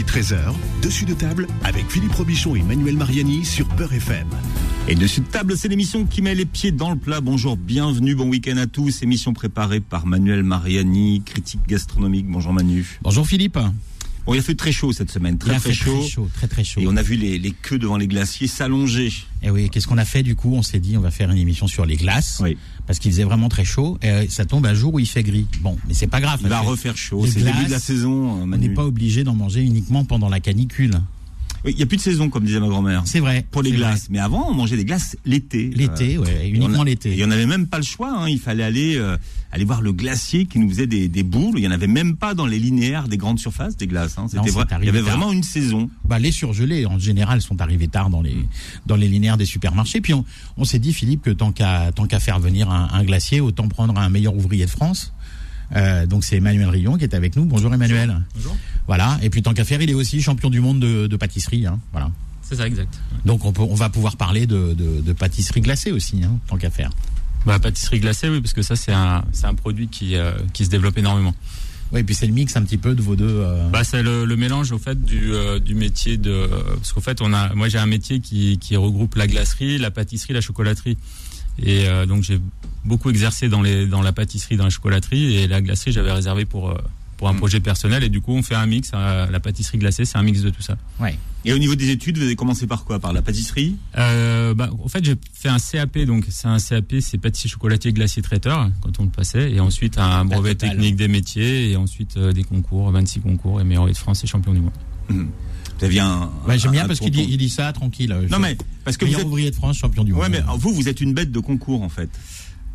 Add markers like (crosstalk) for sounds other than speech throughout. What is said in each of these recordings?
midi 13h, dessus de table avec Philippe Robichon et Manuel Mariani sur Peur FM. Et dessus de table, c'est l'émission qui met les pieds dans le plat. Bonjour, bienvenue, bon week-end à tous. Émission préparée par Manuel Mariani, critique gastronomique. Bonjour Manu. Bonjour Philippe. Bon, il a fait très chaud cette semaine, très Il a très fait chaud. Très chaud, très très chaud. Et on a vu les, les queues devant les glaciers s'allonger. Et oui, qu'est-ce qu'on a fait du coup? On s'est dit on va faire une émission sur les glaces Oui. parce qu'il faisait vraiment très chaud et euh, ça tombe un jour où il fait gris. Bon, mais c'est pas grave. Il va refaire chaud. C'est le début de la saison, euh, On n'est pas obligé d'en manger uniquement pendant la canicule. Oui, Il n'y a plus de saison, comme disait ma grand-mère. C'est vrai. Pour les glaces. Mais avant, on mangeait des glaces l'été. L'été, Euh, ouais, uniquement a- l'été. Et on n'avait même pas le choix. hein. Il fallait aller euh, aller voir le glacier qui nous faisait des, des boules. Il y en avait même pas dans les linéaires des grandes surfaces des glaces. hein. C'était c'est vrai. Il y avait tard. vraiment une saison. Bah, les surgelés, en général, sont arrivés tard dans les dans les linéaires des supermarchés. Puis on, on s'est dit, Philippe, que tant qu'à tant qu'à faire venir un, un glacier, autant prendre un meilleur ouvrier de France. Euh, donc c'est Emmanuel Rion qui est avec nous. Bonjour Emmanuel. Bonjour. Voilà. Et puis tant qu'à faire, il est aussi champion du monde de, de pâtisserie. Hein. Voilà. C'est ça, exact. Donc on, peut, on va pouvoir parler de, de, de pâtisserie glacée aussi, hein, tant qu'à faire. Bah, pâtisserie glacée, oui, parce que ça, c'est un, produit qui, euh, qui se développe énormément. Oui, et puis c'est le mix un petit peu de vos deux. euh, Bah, c'est le, le mélange, au fait, du, euh, du métier de, parce qu'au fait, on a, moi, j'ai un métier qui, qui regroupe la glacerie, la pâtisserie, la chocolaterie. Et euh, donc, j'ai beaucoup exercé dans les, dans la pâtisserie, dans la chocolaterie, et la glacerie, j'avais réservé pour, euh, pour un Mm. projet personnel. Et du coup, on fait un mix. euh, la pâtisserie glacée, c'est un mix de tout ça. ouais. Et au niveau des études, vous avez commencé par quoi? Par la pâtisserie? Euh, bah, en fait, j'ai fait un CAP, donc c'est un CAP, c'est pâtissier chocolatier glacier traiteur quand on le passait, et ensuite un brevet technique des métiers, et ensuite euh, des concours, 26 concours, et meilleur de France et champion du monde. Aviez un. Ouais, J'aime bien un parce qu'il dit, ça tranquille. Non mais parce que vous meilleur êtes. ouvrier de France, champion du monde. Ouais, mais vous, vous êtes une bête de concours en fait.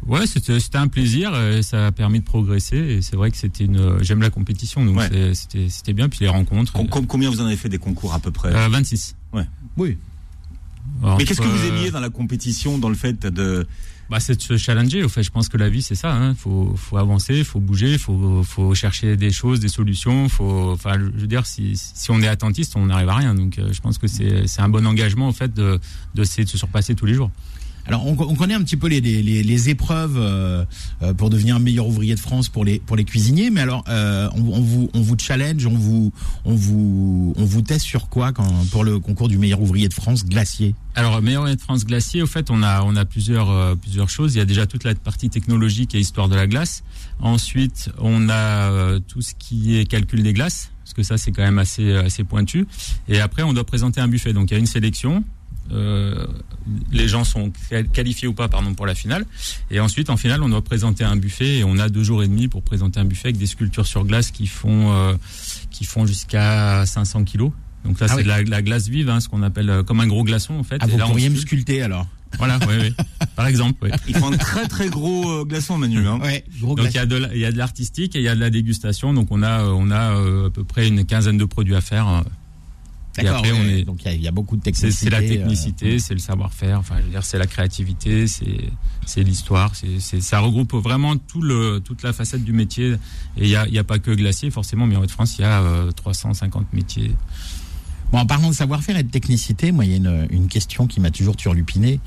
Ouais, c'était un plaisir, euh, ça a permis de progresser, et c'est vrai que c'était une, euh, j'aime la compétition, donc Ouais. c'était bien, puis les rencontres. Com- com- combien vous en avez fait des concours à peu près? Euh, 26. Oui. Alors, Mais qu'est-ce que euh, vous aimiez dans la compétition, dans le fait de Bah, c'est de se challenger. Au fait, je pense que la vie, c'est ça. Il faut, faut avancer, faut bouger, faut, faut chercher des choses, des solutions. Faut, enfin, je veux dire, si, si on est attentiste, on n'arrive à rien. Donc, euh, je pense que c'est, un bon engagement, au fait, de, de essayer de se surpasser tous les jours. Alors on, on connaît un petit peu les, les, les- les épreuves euh, euh, pour devenir meilleur ouvrier de France pour les pour les cuisiniers, mais alors euh, on, vous on vous challenge, on vous on vous on vous teste sur quoi quand pour le concours du meilleur ouvrier de France glacier? Alors, meilleur de France glacier, au fait, on a, on a plusieurs, euh, plusieurs choses. Il y a déjà toute la partie technologique et histoire de la glace. Ensuite, on a euh, tout ce qui est calcul des glaces, parce que ça, c'est quand même assez, assez pointu. Et après, on doit présenter un buffet. Donc, il y a une sélection. Euh, les gens sont qualifiés ou pas pardon pour la finale et ensuite en finale on doit présenter un buffet et on a deux jours et demi pour présenter un buffet avec des sculptures sur glace qui font euh, qui font jusqu'à 500 kilos donc là Ah c'est oui. de la, la glace vive hein, ce qu'on appelle euh, comme un gros glaçon en fait Ah Et vous là, on pourriez me sculpter alors Voilà, oui, oui. (laughs) Par exemple, oui. Il faut un très très gros euh, glaçon, Manu. Hein. Ouais, gros Donc il y a de la- il y a de l'artistique et il y a de la dégustation. Donc on a on a euh, à peu près une quinzaine de produits à faire. Euh. D'accord, on est- donc il y a- il y, a beaucoup de C'est technicité. c'est la euh, technicité, c'est le savoir-faire. Enfin, je veux dire, c'est la créativité, c'est l'histoire. C'est ça regroupe vraiment tout le toute la facette du métier. Et il y a il y a pas que glacier forcément, mais en France il y a euh, 350 métiers. Bon, en parlant de savoir-faire et de technicité, moi, il y a une, une question qui m'a toujours turlupiné.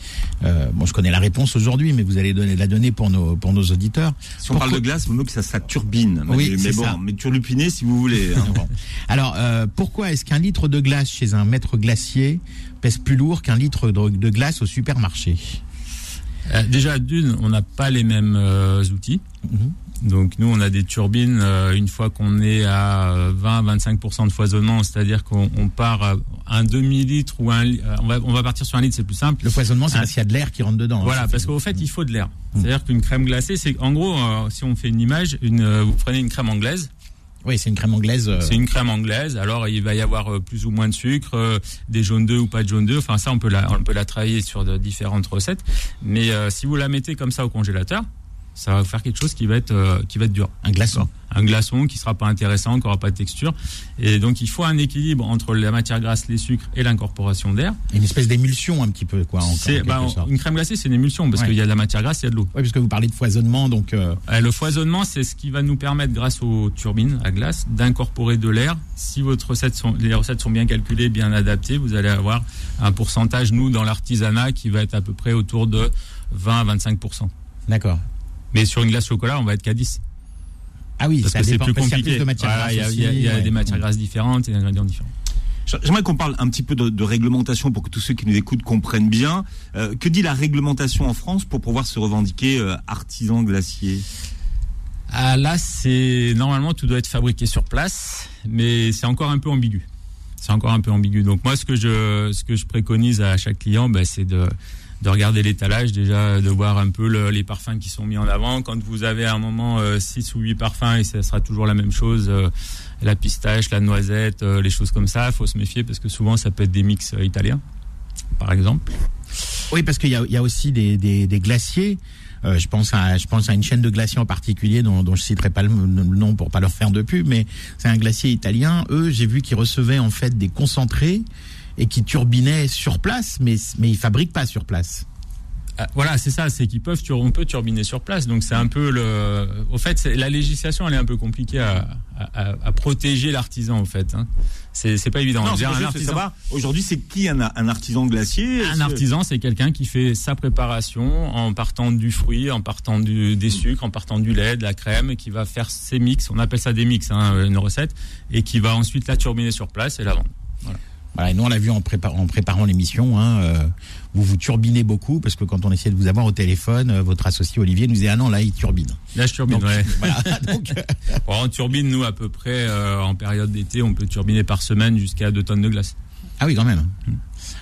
Euh, bon, je connais la réponse aujourd'hui, mais vous allez donner, la donner pour nos, pour nos auditeurs. Si on parle de glace, vous mieux que ça, ça turbine. Oui, mais bon, ça. mais turlupiner si vous voulez. hein. (laughs) Bon. Alors, euh, pourquoi est-ce qu'un litre de glace chez un maître glacier pèse plus lourd qu'un litre de, de glace au supermarché? Euh, déjà d'une, on n'a pas les mêmes euh, outils. Mhm. Donc nous, on a des turbines, euh, une fois qu'on est à 20-25% de foisonnement, c'est-à-dire qu'on on part à un demi-litre ou un... euh, On va, on va partir sur un litre, c'est plus simple. Le foisonnement, c'est Ah. parce qu'il y a de l'air qui rentre dedans. hein. Voilà, parce qu'au fait, il faut de l'air. C'est-à-dire qu'une crème glacée, c'est en gros, euh, si on fait une image, une, euh, vous prenez une crème anglaise, Oui, c'est une crème anglaise. euh, c'est une crème anglaise. Alors il va y avoir euh, plus ou moins de sucre, euh, des jaunes d'œufs ou pas de jaunes d'œufs. Enfin ça, on peut la, on peut la travailler sur de différentes recettes. Mais euh, si vous la mettez comme ça au congélateur, ça va faire quelque chose qui va être, euh, qui va être dur. un glaçon. un glaçon qui sera pas intéressant, qui aura pas de texture. Et donc il faut un équilibre entre la matière grasse, les sucres et l'incorporation d'air. Une espèce d'émulsion un petit peu, quoi. En, bah, une crème glacée, c'est une émulsion parce Ouais. qu'il y a de la matière grasse, il y a de l'eau. Oui, parce que vous parlez de foisonnement, donc. euh, Euh, Le foisonnement, c'est ce qui va nous permettre, grâce aux turbines à glace, d'incorporer de l'air. Si votre recette sont, les recettes sont bien calculées, bien adaptées, vous allez avoir un pourcentage, nous, dans l'artisanat, qui va être à peu près autour de 20 à 25% D'accord. Mais sur une glace chocolat, on va être qu'à 10. Ah oui, parce ça que c'est plus compliqué. matières Voilà, grasses il y a, aussi, il y a- il y a ouais. des matières grasses différentes et des ingrédients différents. J'aimerais qu'on parle un petit peu de, de réglementation pour que tous ceux qui nous écoutent comprennent bien. Euh, que dit la réglementation en France pour pouvoir se revendiquer euh, artisan glacier? Ah, là, c'est normalement tout doit être fabriqué sur place, mais c'est encore un peu ambigu. C'est encore un peu ambigu. Donc moi, ce que je ce que je préconise à chaque client, bah, c'est de de regarder l'étalage déjà, de voir un peu le- les parfums qui sont mis en avant. Quand vous avez à un moment 6 ou 8 parfums et ça sera toujours la même chose, euh, la pistache, la noisette, euh, les choses comme ça, faut se méfier parce que souvent ça peut être des mix euh, italiens, par exemple. Oui, parce qu'il y y a aussi des, des, des glaciers. Euh, je pense à, je pense à une chaîne de glaciers en particulier dont, dont je citerai pas le, le nom pour pas leur faire de pub, mais c'est un glacier italien. Eux, j'ai vu qu'ils recevaient en fait des concentrés et qui turbinaient sur place, mais mais ils fabriquent pas sur place. Ah, Voilà, c'est ça, c'est qu'ils peuvent, on peut turbiner sur place. Donc c'est un peu le. Au fait, la législation, elle est un peu compliquée à, à, à- à protéger l'artisan, en fait. Hein. C'est c'est pas évident. Artisan. Aujourd'hui, c'est qui un, un artisan glacier? Un artisan, c'est quelqu'un qui fait sa préparation en partant du fruit, en partant du, des sucres, en partant du lait, de la crème, et qui va faire ses mix. On appelle ça des mix, hein, une recette, et qui va ensuite la turbiner sur place et la vendre. Voilà, et nous on l'a vu en, prépa- en préparant l'émission. Hein, euh, vous vous turbinez beaucoup parce que quand on essayait de vous avoir au téléphone, euh, votre associé Olivier nous disait ah non là il turbine. Là, je turbine. Donc, ouais. (laughs) voilà, donc, euh, (laughs) Bon, on turbine, nous, à peu près, euh, en période d'été, on peut turbiner par semaine jusqu'à 2 tonnes de glace. Ah oui, quand même.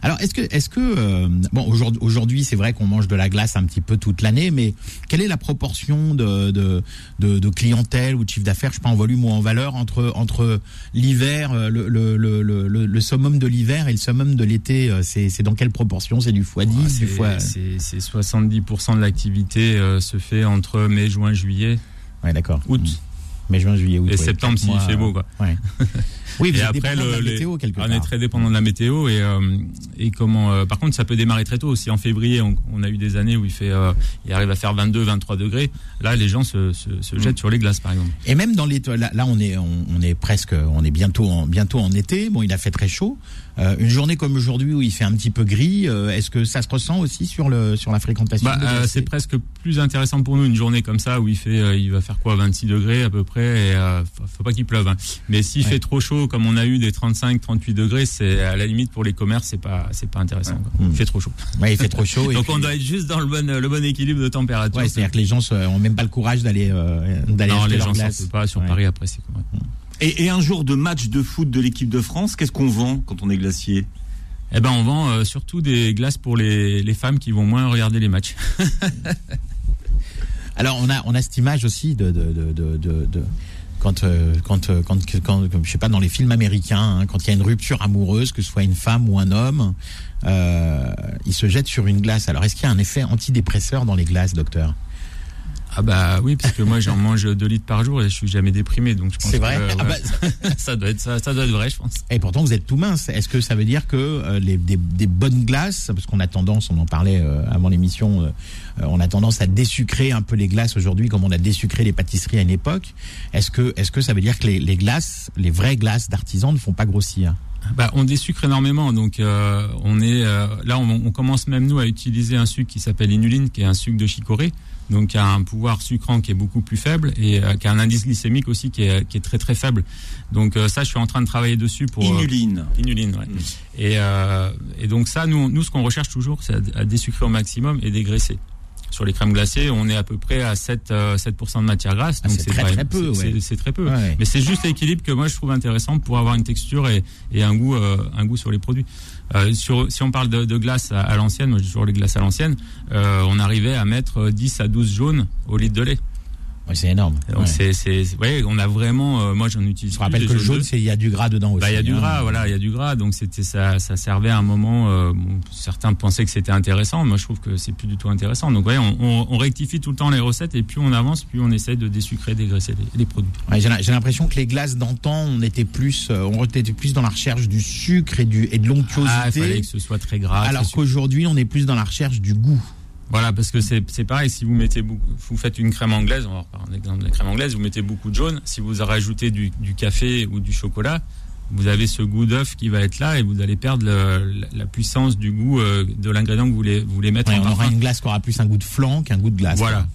Alors, est-ce que, est-ce que, euh, bon, aujourd'hui, c'est vrai qu'on mange de la glace un petit peu toute l'année, mais quelle est la proportion de, de, de, de clientèle ou de chiffre d'affaires, je sais pas en volume ou en valeur, entre, entre l'hiver, euh, le, le, le, le, le summum de l'hiver et le summum de l'été euh, C'est, c'est dans quelle proportion? C'est du x 10, Ah, du c'est, fois. c'est, c'est 70% de l'activité euh, se fait entre mai, juin, juillet, Ouais, d'accord. août. Mais juin, juillet, août. Et ouais, septembre s'il fait beau, quoi. Ouais. (laughs) Oui, Et après, dépendant de la le, météo quelque on part. est très dépendant de la météo et, euh, et comment. euh, par contre, ça peut démarrer très tôt. Si en février, on, on a eu des années où il fait, euh, il arrive à faire 22, 23 degrés, là, les gens se, se, Mm. se jettent sur les glaces, par exemple. Et même dans les là, là, on est on, on est presque on est bientôt en bientôt en été. Bon, il a fait très chaud. Euh, une journée comme aujourd'hui où il fait un petit peu gris, euh, est-ce que ça se ressent aussi sur le sur la fréquentation Bah, euh, c'est presque plus intéressant pour nous une journée comme ça où il fait, euh, il va faire quoi, 26 degrés à peu près. Et, euh, faut, pas qu'il pleuve. hein. Mais s'il Ouais. fait trop chaud, comme on a eu des 35, 38 degrés, c'est à la limite pour les commerces, c'est pas, c'est pas intéressant. quoi. Il fait trop chaud. Ouais, il fait trop chaud. (laughs) Donc puis- on doit être juste dans le bon, le bon équilibre de température. Ouais, c'est-à-dire que les gens se- ont même pas le courage d'aller euh, d'aller non, les gens sortent pas sur Ouais. Paris après. C'est. Et, et un jour de match de foot de l'équipe de France, qu'est-ce qu'on vend quand on est glacier Eh ben, on vend euh, surtout des glaces pour les, les femmes qui vont moins regarder les matchs. (laughs) Alors on a on a cette image aussi de de de de, de- de- quand, euh, quand, euh, quand, quand, je sais pas, dans les films américains, hein, quand il y a une rupture amoureuse, que ce soit une femme ou un homme, euh, il se jette sur une glace. Alors, est-ce qu'il y a un effet antidépresseur dans les glaces, docteur? Ah bah oui, parce que moi j'en mange 2 litres par jour et je suis jamais déprimé, donc je pense C'est que, vrai euh, Ah bah, (laughs) ça doit être ça, ça doit être vrai, je pense. Et pourtant, vous êtes tout mince. Est-ce que ça veut dire que euh, les, des, des bonnes glaces, parce qu'on a tendance, on en parlait euh, avant l'émission, euh, euh, on a tendance à désucrer un peu les glaces aujourd'hui, comme on a désucré les pâtisseries à une époque. Est-ce que, est-ce que ça veut dire que les, les glaces, les vraies glaces d'artisans ne font pas grossir? Bah, on désucre énormément, donc euh, on est euh, là, on, on commence même nous à utiliser un sucre qui s'appelle inuline, qui est un sucre de chicorée, donc qui a un pouvoir sucrant qui est beaucoup plus faible et euh, qui a un indice glycémique aussi qui est, qui est très très faible. Donc euh, ça, je suis en train de travailler dessus pour euh, Inuline. Inuline, ouais. Et, euh, et donc ça, nous, nous, ce qu'on recherche toujours, c'est à, à désucrer au maximum et dégraisser. Sur les crèmes glacées, on est à peu près à 7, euh, 7% de matière grasse. Ah, donc c'est très, très peu, c'est- ouais. très peu. Ouais. Mais c'est juste l'équilibre que moi je trouve intéressant pour avoir une texture et, et un goût, euh, un goût sur les produits. Euh, sur, si on parle de, glace à, à l'ancienne, moi j'ai toujours les glaces à l'ancienne, euh, on arrivait à mettre 10 à 12 jaunes au litre de lait. C'est énorme. Donc Ouais. c'est, c'est, ouais, on a vraiment, euh, moi j'en utilise. Je rappelle que le jaune, c'est il y a du gras dedans aussi. Bah, il y a du hein. gras, voilà, il y a du gras, donc c'était ça, ça servait à un moment. euh, bon, certains pensaient que c'était intéressant, moi je trouve que c'est plus du tout intéressant. Donc ouais, on, on, on rectifie tout le temps les recettes et plus on avance, plus on essaie de désucrer, dégraisser les, les produits. Ouais, j'ai j'ai l'impression que les glaces d'antan, on était plus, euh, on était plus dans la recherche du sucre et du et de Ah, il l'onctuosité, fallait que ce soit très gras. alors qu'aujourd'hui, on est plus dans la recherche du goût. Voilà, parce que c'est c'est pareil, si vous mettez beaucoup, vous faites une crème anglaise, on va reprendre l'exemple de la crème anglaise, vous mettez beaucoup de jaune, si vous rajoutez du, du café ou du chocolat, vous avez ce goût d'œuf qui va être là et vous allez perdre le- la, la puissance du goût euh, de l'ingrédient que vous voulez, vous voulez mettre Ouais, en on aura une glace qui aura plus un goût de flanc qu'un goût de glace. Voilà.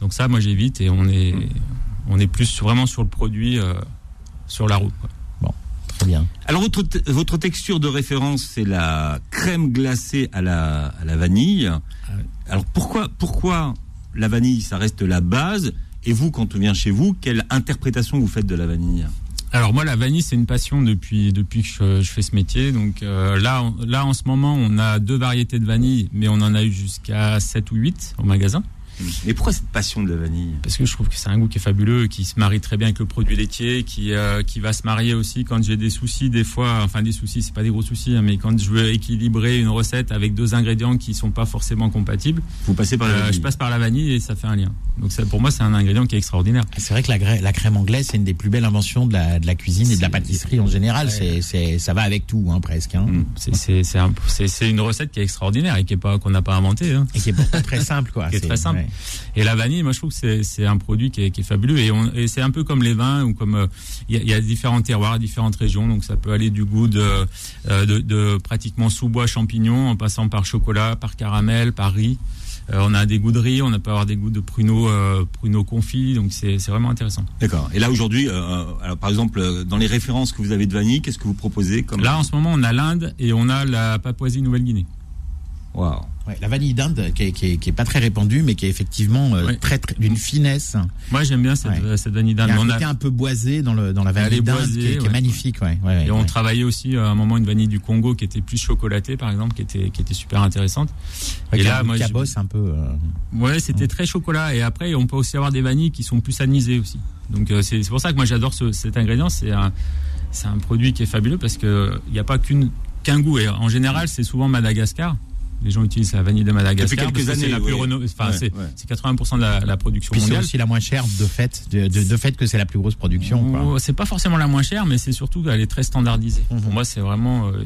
Donc ça, moi j'évite et on est, on est plus vraiment sur le produit, sur la route. Très bien. Alors votre, votre texture de référence, c'est la crème glacée à la, à la vanille. Ah Alors pourquoi, la vanille, ça reste la base? Et vous, quand on vient chez vous, quelle interprétation vous faites de la vanille? Alors moi la vanille c'est une passion depuis que je, fais ce métier. Donc euh, là là en ce moment on a deux variétés de vanille mais on en a eu jusqu'à 7 ou 8 au magasin Mais pourquoi cette passion de la vanille? Parce que je trouve que c'est un goût qui est fabuleux qui se marie très bien avec le produit laitier qui euh, qui va se marier aussi quand j'ai des soucis des fois enfin des soucis c'est pas des gros soucis hein, mais quand je veux équilibrer une recette avec deux ingrédients qui sont pas forcément compatibles Vous passez par la euh, vanille. je passe par la vanille et ça fait un lien donc ça, pour moi c'est un ingrédient qui est extraordinaire C'est vrai que la, crème anglaise, c'est une des plus belles inventions de la, de la cuisine et de la pâtisserie en général. Ouais. C'est, c'est, ça va avec tout, hein, presque. Hein. Mm. c'est c'est c'est un- une recette qui est extraordinaire et qui est pas qu'on n'a pas inventée hein. Et qui est pourtant très simple, quoi. (laughs) Qui est C'est- très simple. ouais. Et la vanille, moi je trouve que c'est- un produit qui est, qui est fabuleux et, c'est un peu comme les vins ou comme euh, il y, a- il y a différents terroirs, différentes régions, donc ça peut aller du goût de, euh, de, de pratiquement sous-bois champignons en passant par chocolat, par caramel, par riz. Euh, on a des goûts de riz, on peut avoir des goûts de pruneaux, euh, pruneaux confits, donc c'est vraiment intéressant. D'accord. Et là aujourd'hui, euh, par exemple, dans les références que vous avez de vanille, qu'est-ce que vous proposez comme Là en ce moment on a l'Inde et on a la Papouasie-Nouvelle-Guinée. Waouh. Ouais, la vanille d'Inde, qui qui, est, qui est pas très répandue, mais qui est effectivement euh, Ouais. très, très d'une finesse. Moi j'aime bien cette, Ouais. cette vanille Il y d'Inde. a un a- côté un peu boisé dans, le, dans la vanille d'Inde, boisée, qui, est, qui est ouais. magnifique. Ouais, ouais, Et ouais, on ouais. travaillait aussi euh, à un moment une vanille du Congo qui était plus chocolatée, par exemple, qui était qui était super intéressante. Et là, moi, je- cabosse un peu. euh, Ouais, c'était très chocolat. Et après, on peut aussi avoir des vanilles qui sont plus anisées aussi. Donc euh, c'est pour ça que moi j'adore ce- cet ingrédient. C'est un produit qui est fabuleux parce que il n'y a pas qu'une qu'un goût. Et en général, c'est souvent Madagascar. Les gens utilisent la vanille de Madagascar Depuis quelques que c'est années, la plus reno- Enfin, Ouais, c'est ouais. c'est 80% de la, la production Puis c'est mondiale. aussi la moins chère de fait, de, de, de fait que c'est la plus grosse production. quoi. C'est pas forcément la moins chère, mais c'est surtout qu'elle est très standardisée. Mhm. Pour moi, c'est vraiment, euh,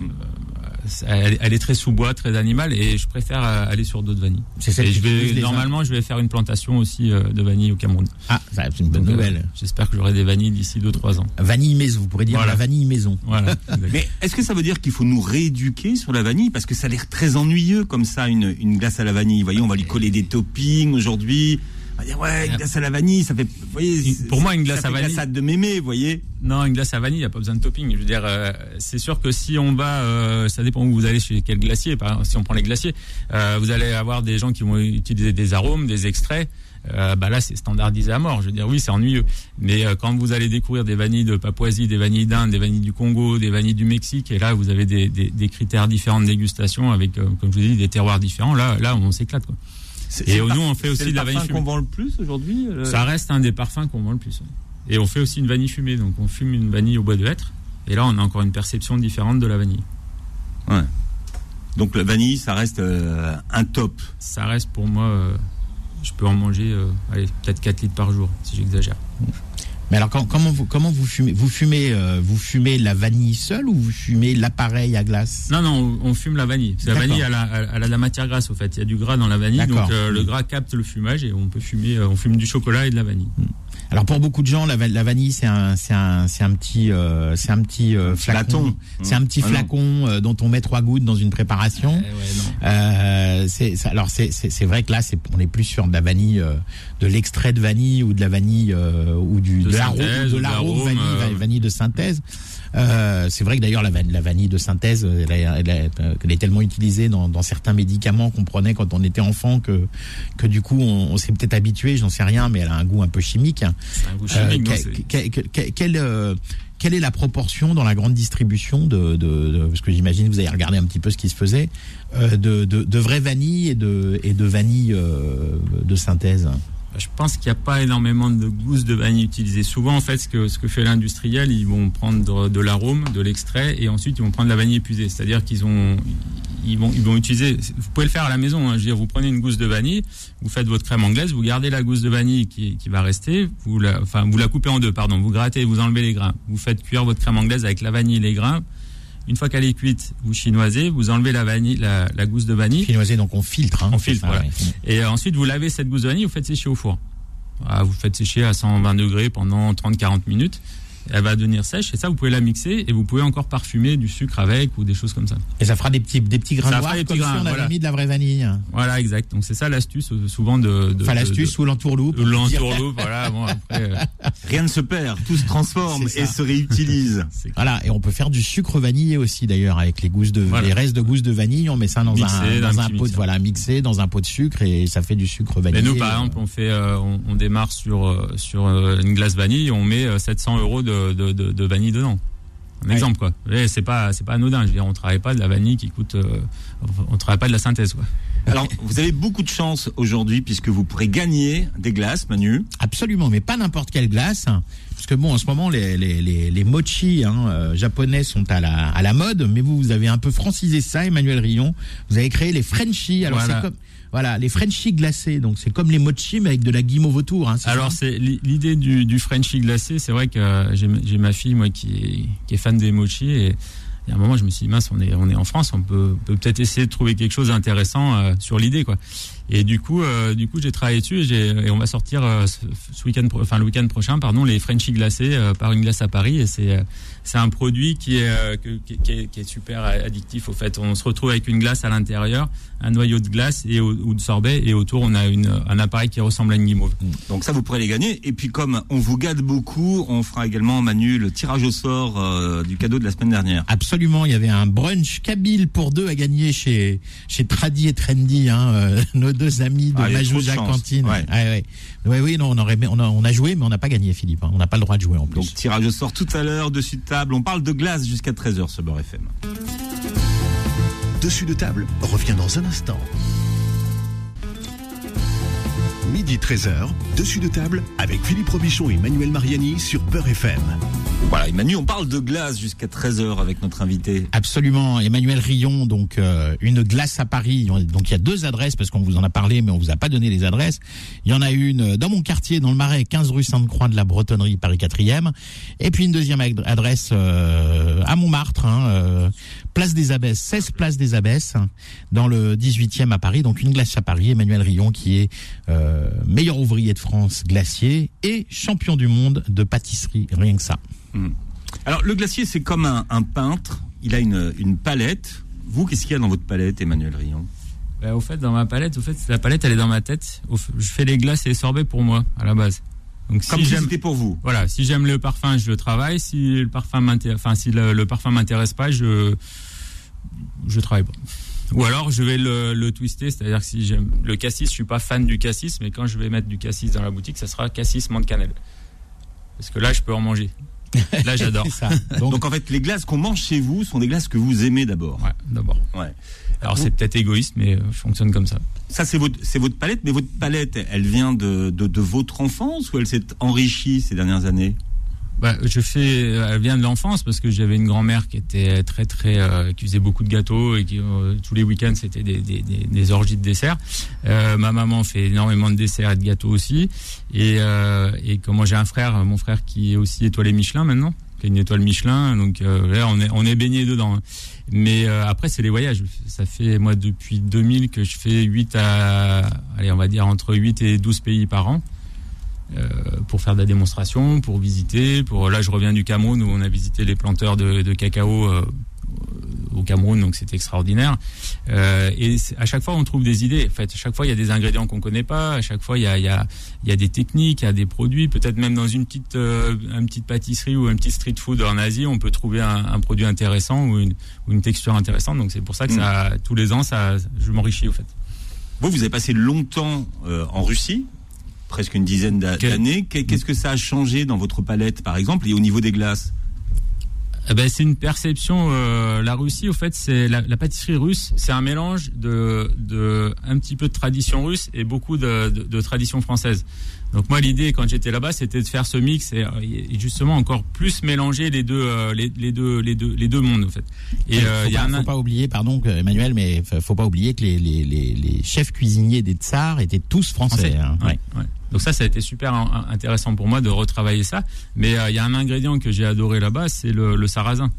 elle, elle est très sous-bois, très animale, et je préfère euh, aller sur d'autres vanilles. C'est celle Et je vais, normalement, je vais faire une plantation aussi euh, de vanille au Cameroun. Ah, ça, c'est une bonne Donc, euh, nouvelle. J'espère que j'aurai des vanilles d'ici 2-3 ans. Vanille maison, vous pourrez dire Voilà. la vanille maison. Voilà. (laughs) Mais est-ce que ça veut dire qu'il faut nous rééduquer sur la vanille? Parce que ça a l'air très ennuyeux comme ça, une, une glace à la vanille. Vous voyez, on va lui coller des toppings aujourd'hui. On va dire, ouais, une glace à la vanille, ça fait. Vous voyez, pour moi, une glace ça à vanille- glaçade de mémé, vous voyez. Non, une glace à vanille, il n'y a pas besoin de topping. Je veux dire, euh, c'est sûr que si on va, euh, ça dépend où vous allez chez quel glacier. Par exemple, si on prend les glaciers, euh, vous allez avoir des gens qui vont utiliser des arômes, des extraits. Euh, bah là, c'est standardisé à mort. Je veux dire, oui, c'est ennuyeux. Mais euh, quand vous allez découvrir des vanilles de Papouasie, des vanilles d'Inde, des vanilles du Congo, des vanilles du Mexique, et là, vous avez des, des, des critères différents de dégustation avec, euh, comme je vous dis, des terroirs différents. Là, là, on s'éclate. Quoi. C'est- Et c'est nous, le on fait aussi c'est le de la parfum vanille qu'on fumée. vend le plus aujourd'hui. euh, Ça reste un des parfums qu'on vend le plus. ouais. Et on fait aussi une vanille fumée. Donc, on fume une vanille au bois de hêtre. Et là, on a encore une perception différente de la vanille. Donc la vanille, ça reste euh, un top. Ça reste pour moi, euh, je peux en manger euh, allez, peut-être 4 litres par jour, si j'exagère. Mais alors quand- comment vous comment vous fumez? Vous fumez euh, vous fumez la vanille seule ou vous fumez l'appareil à glace? Non, non, on, fume la vanille. Que La vanille, elle a, elle a de la matière grasse, au fait. Il y a du gras dans la vanille, donc euh, le gras capte le fumage et on peut fumer, euh, on fume du chocolat et de la vanille. Alors pour beaucoup de gens la, va- la vanille c'est un c'est un c'est un petit euh, c'est un petit euh, flacon c'est un petit Ah flacon euh, dont on met trois gouttes dans une préparation. Eh ouais. Euh, c'est alors c'est c'est vrai que là c'est on est plus sur de la vanille euh, de l'extrait de vanille ou de la vanille euh, ou du De de l'arôme de l'arôme vanille, vanille de synthèse. Euh, c'est vrai que d'ailleurs la, van- la vanille de synthèse elle est tellement utilisée dans, dans certains médicaments qu'on prenait quand on était enfant que que du coup on, on s'est peut-être habitué j'en sais rien mais elle a un goût un peu chimique. Euh, que- quelle, euh, quelle est la proportion dans la grande distribution de, de, de- parce que j'imagine que vous avez regardé un petit peu ce qui se faisait euh, de, de, de vraie vanille et de et de vanille euh, de synthèse? Je pense qu'il n'y a pas énormément de gousses de vanille utilisées. Souvent, en fait, ce que, ce que fait l'industriel, ils vont prendre de, de l'arôme, de l'extrait, et ensuite ils vont prendre la vanille épuisée. C'est-à-dire qu'ils ont, ils vont, ils vont utiliser. Vous pouvez le faire à la maison. Hein, je veux dire, vous prenez une gousse de vanille, vous faites votre crème anglaise, vous gardez la gousse de vanille qui, qui va rester, vous la, enfin, vous la coupez en deux, pardon. Vous grattez, vous enlevez les grains. Vous faites cuire votre crème anglaise avec la vanille et les grains. Une fois qu'elle est cuite, vous chinoisez, vous enlevez la vanille, la, la gousse de vanille. Chinoisé donc on filtre. Hein, On filtre, ça, voilà. ouais. Et ensuite, vous lavez cette gousse de vanille, vous faites sécher au four. Voilà, vous faites sécher à 120 degrés pendant 30-40 minutes. Elle va devenir sèche et ça, vous pouvez la mixer et vous pouvez encore parfumer du sucre avec ou des choses comme ça. Et ça fera des petits, des petits grains Ça noirs fera des comme petits si grains, on avait voilà. mis de la vraie vanille. Voilà, exact. Donc c'est ça l'astuce euh, souvent de. de Enfin, l'astuce ou l'entourloupe. de l'entourloupe, voilà. Bon après, euh, (laughs) Rien ne se perd, tout se transforme et se réutilise. (laughs) Voilà, et on peut faire du sucre vanillé aussi d'ailleurs avec les gousses de Voilà. les restes de gousses de vanille, on met ça dans Mixé un dans dans un pot de, voilà mixé dans un pot de sucre et ça fait du sucre vanillé. Mais nous, par exemple, on fait, euh, on, on démarre sur sur euh, une glace vanille, on met euh, 700 euros de, de, de, de vanille dedans. Un Ouais. exemple quoi. C'est pas c'est pas anodin. Je veux dire, on travaille pas de la vanille qui coûte, euh, on travaille pas de la synthèse quoi. (laughs) Alors, vous avez beaucoup de chance aujourd'hui puisque vous pourrez gagner des glaces, Manu. Absolument, mais pas n'importe quelle glace. hein. Parce que bon, en ce moment, les, les, les, les mochi hein, euh, japonais sont à la, à la mode, mais vous, vous avez un peu francisé ça, Emmanuel Rion. Vous avez créé les Frenchies. Alors Voilà. c'est comme, voilà, les Frenchies glacés. Donc c'est comme les mochi, mais avec de la guimauve autour. Hein, Alors c'est li- l'idée du, du Frenchie glacé. C'est vrai que euh, j'ai ma fille moi qui est, qui est fan des mochi et il y a un moment je me suis dit mince on est on est en France on peut peut peut-être essayer de trouver quelque chose d'intéressant euh, sur l'idée quoi. Et du coup euh, du coup j'ai travaillé dessus et, j'ai- et on va sortir euh, ce, ce week-end pro- enfin le week-end prochain pardon les Frenchie glacés euh, par une glace à Paris et c'est euh, c'est un produit qui est, euh, qui, qui est qui est super addictif au fait. On se retrouve avec une glace à l'intérieur, un noyau de glace et au- ou de sorbet et autour on a une un appareil qui ressemble à une guimauve. Donc ça, vous pourrez les gagner. Et puis comme on vous gâte beaucoup, on fera également, Manu, le tirage au sort euh, du cadeau de la semaine dernière. Absolument, il y avait un brunch kabyle pour deux à gagner chez chez Tradi et Trendy, hein, euh, (laughs) nos deux amis de Ah, il y a trop de Majouja chance. Cantine. Ouais. Ouais, ouais. Ouais, oui, non, on aurait, on a, on a joué, mais on n'a pas gagné, Philippe. hein. On n'a pas le droit de jouer en plus. Donc tirage au sort tout à l'heure, dessus de table. On parle de glace jusqu'à 13h sur Beurre FM. Dessus de table revient dans un instant. Midi 13h, dessus de table avec Philippe Robichon et Manuel Mariani sur Beurre FM. Voilà, et Manu, on parle de glace jusqu'à 13h avec notre invité. Absolument, Emmanuel Rion, donc euh, une glace à Paris. Donc il y a deux adresses parce qu'on vous en a parlé, mais on vous a pas donné les adresses. Il y en a une euh, dans mon quartier, dans le Marais, 15 rue Sainte-Croix de la Bretonnerie, Paris 4e, et puis une deuxième ad- adresse euh, à Montmartre, hein, euh, place des Abbesses, 16 place des Abbesses, hein, dans le 18e à Paris. Donc une glace à Paris, Emmanuel Rion qui est euh, meilleur ouvrier de France glacier et champion du monde de pâtisserie, rien que ça. Alors le glacier, c'est comme un, un peintre. Il a une, une palette. Vous, qu'est-ce qu'il y a dans votre palette, Emmanuel Rion? Bah, au fait, dans ma palette, au fait, la palette, elle est dans ma tête. Je fais les glaces et les sorbets pour moi, à la base. Donc, Comme si si j'aime, c'était pour vous. voilà, si j'aime le parfum, je le travaille. Si le parfum m'intéresse, enfin, si le, le parfum m'intéresse pas, je, je travaille pas. Ou alors, je vais le, le twister, c'est-à-dire que si j'aime le cassis, je suis pas fan du cassis, mais quand je vais mettre du cassis dans la boutique, ça sera cassis menthe cannelle. Parce que là, je peux en manger. Là, (laughs) j'adore. Donc, Donc en fait, les glaces qu'on mange chez vous sont des glaces que vous aimez d'abord. Ouais, d'abord. Ouais. Alors, c'est peut-être égoïste, mais euh, je fonctionne comme ça. Ça, c'est votre, c'est votre palette, mais votre palette, elle vient de, de, de votre enfance ou elle s'est enrichie ces dernières années? Bah, je fais, elle vient de l'enfance parce que j'avais une grand-mère qui était très très, euh, qui faisait beaucoup de gâteaux et qui euh, tous les week-ends c'était des, des, des, des orgies de desserts. Euh, ma maman fait énormément de desserts et de gâteaux aussi. Et, euh, et comment j'ai un frère, mon frère qui est aussi étoilé Michelin maintenant, qui a une étoile Michelin, donc euh, là on est on est baigné dedans. hein. Mais euh, après c'est les voyages. Ça fait moi depuis 2000 que je fais 8 à, allez on va dire entre 8 et 12 pays par an euh, pour faire de la démonstration, pour visiter. Pour là, je reviens du Cameroun où on a visité les planteurs de, de cacao euh, au Cameroun, donc c'était extraordinaire. Euh, et à chaque fois, on trouve des idées. En fait, à chaque fois, il y a des ingrédients qu'on connaît pas. À chaque fois, il y a, il y a, il y a des techniques, il y a des produits. Peut-être même dans une petite, euh, une petite pâtisserie ou un petit street food en Asie, on peut trouver un, un produit intéressant ou une, ou une texture intéressante. Donc c'est pour ça que Mm. ça, tous les ans, ça, je m'enrichis au fait. Vous, vous avez passé longtemps euh, en Russie, presque une dizaine d'années. Qu'est- Qu'est-ce que ça a changé dans votre palette, par exemple, et au niveau des glaces? Eh ben, c'est une perception. euh, la Russie, au fait, c'est la, la pâtisserie russe. C'est un mélange de, de un petit peu de tradition russe et beaucoup de, de, de tradition française. Donc moi, l'idée quand j'étais là-bas, c'était de faire ce mix et, et justement encore plus mélanger les deux, euh, les, les deux, les deux, les deux mondes, en fait. Et euh, il y a pas, un, faut pas oublier, pardon, Emmanuel, mais faut pas oublier que les, les, les, chefs cuisiniers des tsars étaient tous français. Français. hein. Ouais, ouais. Donc ça, ça a été super in- intéressant pour moi de retravailler ça. Mais euh, il y a un ingrédient que j'ai adoré là-bas, c'est le, le sarrasin.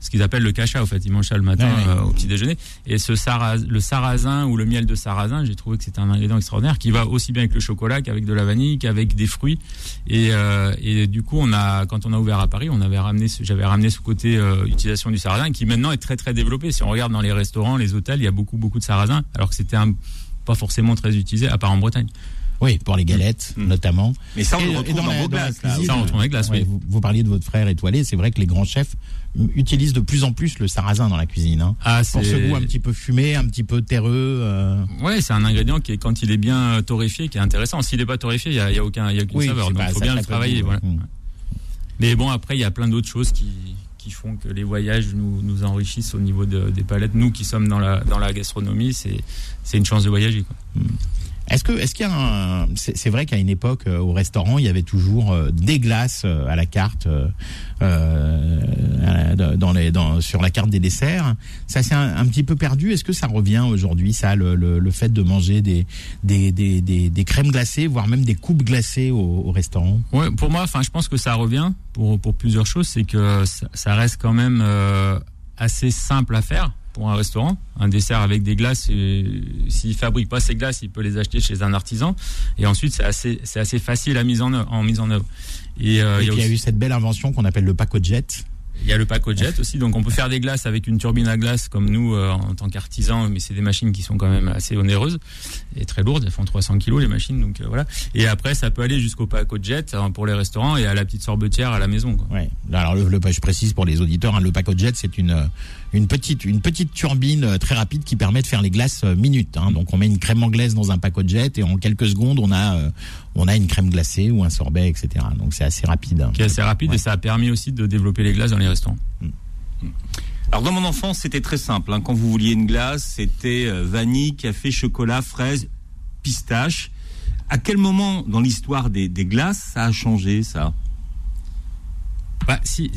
Ce qu'ils appellent le cacha. Au fait, ils mangent ça le matin Ouais, euh, au petit déjeuner. Et ce sarrasin, le sarrasin ou le miel de sarrasin, j'ai trouvé que c'était un ingrédient extraordinaire qui va aussi bien avec le chocolat qu'avec de la vanille, qu'avec des fruits. Et, euh, et du coup, on a, quand on a ouvert à Paris, on avait ramené, j'avais ramené ce côté euh, utilisation du sarrasin qui maintenant est très très développé. Si on regarde dans les restaurants, les hôtels, il y a beaucoup beaucoup de sarrasin, alors que c'était pas forcément très utilisé, à part en Bretagne. Oui, pour les galettes Mm. notamment. Mais ça, on Et- le et retrouve dans, la- vos la glaces. cuisine, Ça, on retrouve dans les glaces, oui. vous, vous parliez de votre frère étoilé. C'est vrai que les grands chefs mm, utilisent de plus en plus le sarrasin dans la cuisine. Hein, Ah, pour ce goût un petit peu fumé, un petit peu terreux. euh, Ouais, c'est un ingrédient qui est quand il est bien euh, torréfié, qui est intéressant. S'il n'est pas torréfié, il y a, il y a aucun, il y a aucune Oui, saveur. Donc, pas- faut bien le travailler. voilà. Mm. Mais bon, après, il y a plein d'autres choses qui, qui font que les voyages nous, nous enrichissent au niveau de- des palettes. Nous qui sommes dans la, dans la gastronomie, c'est, une chance de voyager. Quoi. Est-ce que, est-ce qu'il y a un, c'est, c'est vrai qu'à une époque euh, au restaurant, il y avait toujours euh, des glaces euh, à la carte, euh, dans les, dans, sur la carte des desserts. Ça s'est un, petit peu perdu. Est-ce que ça revient aujourd'hui, ça, le, le, le fait de manger des, des, des, des, des crèmes glacées, voire même des coupes glacées au, au restaurant? Ouais, pour moi, enfin, je pense que ça revient pour, pour plusieurs choses. C'est que ça, ça reste quand même euh, assez simple à faire pour un restaurant. Un dessert avec des glaces, euh, s'il fabrique pas ses glaces, il peut les acheter chez un artisan. Et ensuite, c'est assez, c'est assez facile à mise en œuvre, en mise en œuvre. Et, euh, Et il y a puis il y a aussi- eu cette belle invention qu'on appelle le paco jet. Il y a le pack jet aussi, donc on peut faire des glaces avec une turbine à glace comme nous euh, en tant qu'artisans, mais c'est des machines qui sont quand même assez onéreuses et très lourdes, elles font 300 kilos les machines, donc euh, voilà. Et après ça peut aller jusqu'au pack jet hein, pour les restaurants et à la petite sorbetière à la maison. Quoi. Ouais. Alors le, le- je précise pour les auditeurs, hein, le paco jet, c'est une euh, une petite une petite turbine très rapide qui permet de faire les glaces minutes. Hein. Donc on met une crème anglaise dans un paco jet et en quelques secondes on a on a une crème glacée ou un sorbet, etc. Donc c'est assez rapide. hein. Qui est assez rapide Ouais. et ça a permis aussi de développer les glaces dans les restaurants. Alors dans mon enfance, c'était très simple. hein. Quand vous vouliez une glace, c'était euh, vanille, café, chocolat, fraise, pistache. À quel moment dans l'histoire des, des glaces ça a changé ça? Bah, si,